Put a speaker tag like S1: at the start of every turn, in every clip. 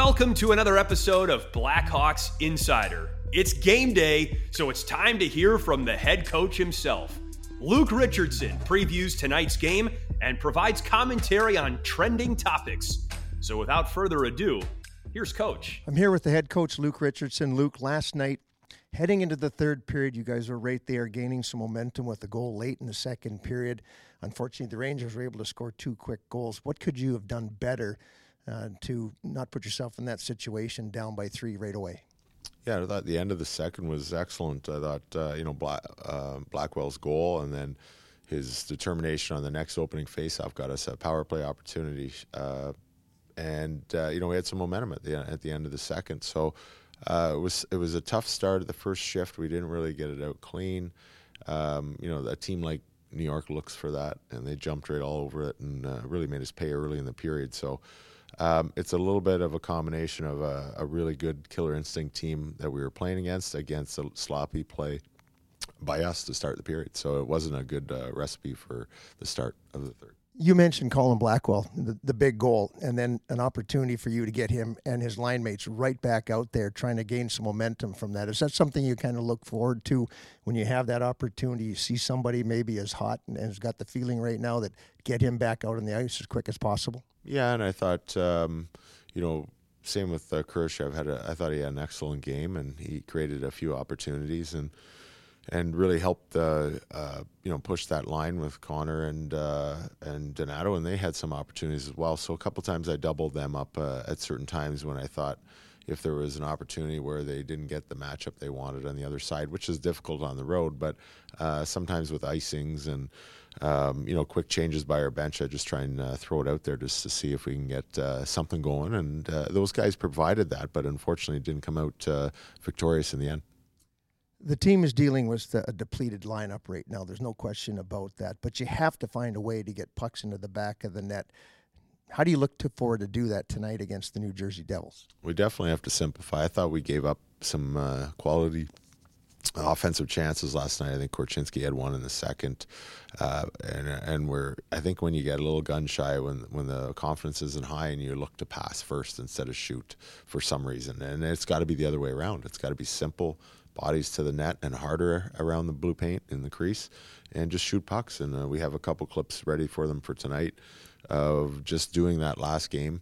S1: Welcome to another episode of Blackhawks Insider. It's game day, so it's time to hear from the head coach himself. Luke Richardson previews tonight's game and provides commentary on trending topics. So without further ado, here's Coach.
S2: I'm here with the head coach, Luke Richardson. Luke, last night, heading into the third period, you guys were right there gaining some momentum with a goal late in the second period. Unfortunately, the Rangers were able to score two quick goals. What could you have done better uh, to not put yourself in that situation down by three right away?
S3: Yeah, I thought the end of the second was excellent. I thought uh, you know uh, Blackwell's goal and then his determination on the next opening faceoff got us a power play opportunity, uh, and uh, you know we had some momentum at the at the end of the second. So uh, it was it was a tough start of the first shift. We didn't really get it out clean. Um, you know, a team like New York looks for that, and they jumped right all over it and really made us pay early in the period. So. Um, it's a little bit of a combination of a, a, really good killer instinct team that we were playing against, against a sloppy play by us to start the period. So it wasn't a good uh, recipe for the start of the third.
S2: You mentioned Colin Blackwell, the, the big goal, and then an opportunity for you to get him and his line mates right back out there trying to gain some momentum from that. Is that something you kind of look forward to when you have that opportunity? You see somebody maybe as hot and, and has got the feeling right now that get him back out on the ice as quick as possible?
S3: Yeah, and I thought, um, you know, same with uh, Kurashev. Had a, I thought he had an excellent game, and he created a few opportunities and and really helped uh, uh, you know push that line with Connor and uh, and Donato, and they had some opportunities as well. So a couple times I doubled them up uh, at certain times when I thought if there was an opportunity where they didn't get the matchup they wanted on the other side, which is difficult on the road, but uh, sometimes with icings and um, you know quick changes by our bench, I just try and uh, throw it out there just to see if we can get uh, something going. And uh, those guys provided that, but unfortunately, didn't come out uh, victorious in the end.
S2: The team is dealing with a depleted lineup right now. There's no question about that. But you have to find a way to get pucks into the back of the net how do you look to forward to do that tonight against the New Jersey Devils?
S3: We definitely have to simplify. I thought we gave up some uh, quality offensive chances last night. I think Korchinski had one in the second, uh, and and we're I think when you get a little gun shy when when the confidence isn't high and you look to pass first instead of shoot for some reason, and it's got to be the other way around. It's got to be simple bodies to the net and harder around the blue paint in the crease, and just shoot pucks. And uh, we have a couple clips ready for them for tonight of just doing that last game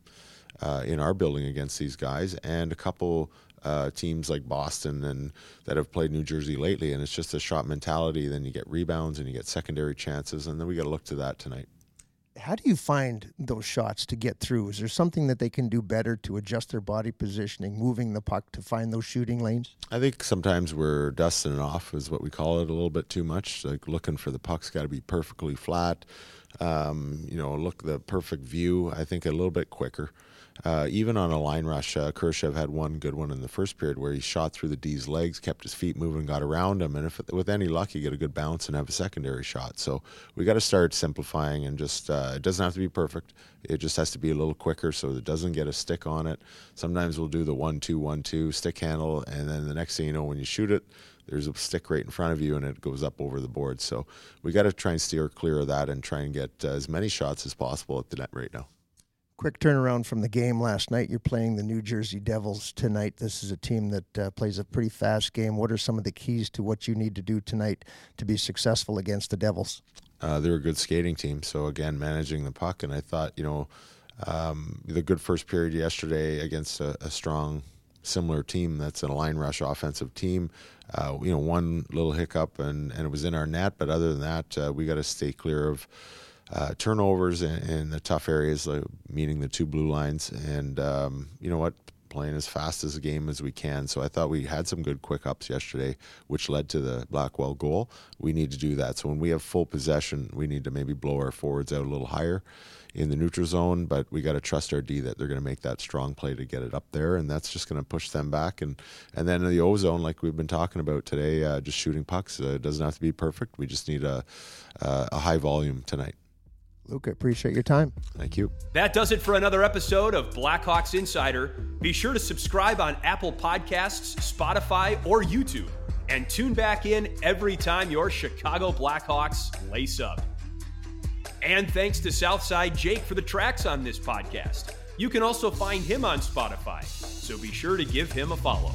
S3: uh, in our building against these guys, and a couple uh, teams like Boston and that have played New Jersey lately. And it's just a shot mentality. Then you get rebounds and you get secondary chances, and then we got to look to that tonight.
S2: How do you find those shots to get through? Is there something that they can do better to adjust their body positioning, moving the puck to find those shooting lanes?
S3: I think sometimes we're dusting it off, is what we call it, a little bit too much. Like looking for the puck's got to be perfectly flat um, you know, look the perfect view. I think a little bit quicker. Uh, even on a line rush, uh, had one good one in the first period where he shot through the D's legs, kept his feet moving, got around him, and if with any luck, you get a good bounce and have a secondary shot. So we got to start simplifying and just uh, it doesn't have to be perfect. It just has to be a little quicker so it doesn't get a stick on it. Sometimes we'll do the one two one two stick handle, and then the next thing you know, when you shoot it, there's a stick right in front of you and it goes up over the board. So we got to try and steer clear of that and try and get uh, as many shots as possible at the net right now.
S2: Quick turnaround from the game last night. You're playing the New Jersey Devils tonight. This is a team that uh, plays a pretty fast game. What are some of the keys to what you need to do tonight to be successful against the Devils?
S3: Uh, they're a good skating team. So, again, managing the puck. And I thought, you know, um, the good first period yesterday against a, a strong similar team that's a line rush offensive team. Uh, you know, one little hiccup and, and it was in our net, but other than that, uh, we got to stay clear of uh, turnovers in, in, the tough areas, like meeting the two blue lines, and um, you know what, playing as fast as a game as we can. So I thought we had some good quick ups yesterday, which led to the Blackwell goal. We need to do that. So when we have full possession, we need to maybe blow our forwards out a little higher in the neutral zone, but we got to trust our D that they're going to make that strong play to get it up there, and that's just going to push them back. And and then in the O zone, like we've been talking about today, uh, just shooting pucks. Uh, it doesn't have to be perfect. We just need a uh, a high volume tonight.
S2: Luke, I appreciate your time.
S3: Thank you.
S1: That does it for another episode of Blackhawks Insider. Be sure to subscribe on Apple Podcasts, Spotify, or YouTube, and tune back in every time your Chicago Blackhawks lace up. And thanks to Southside Jake for the tracks on this podcast. You can also find him on Spotify, so be sure to give him a follow.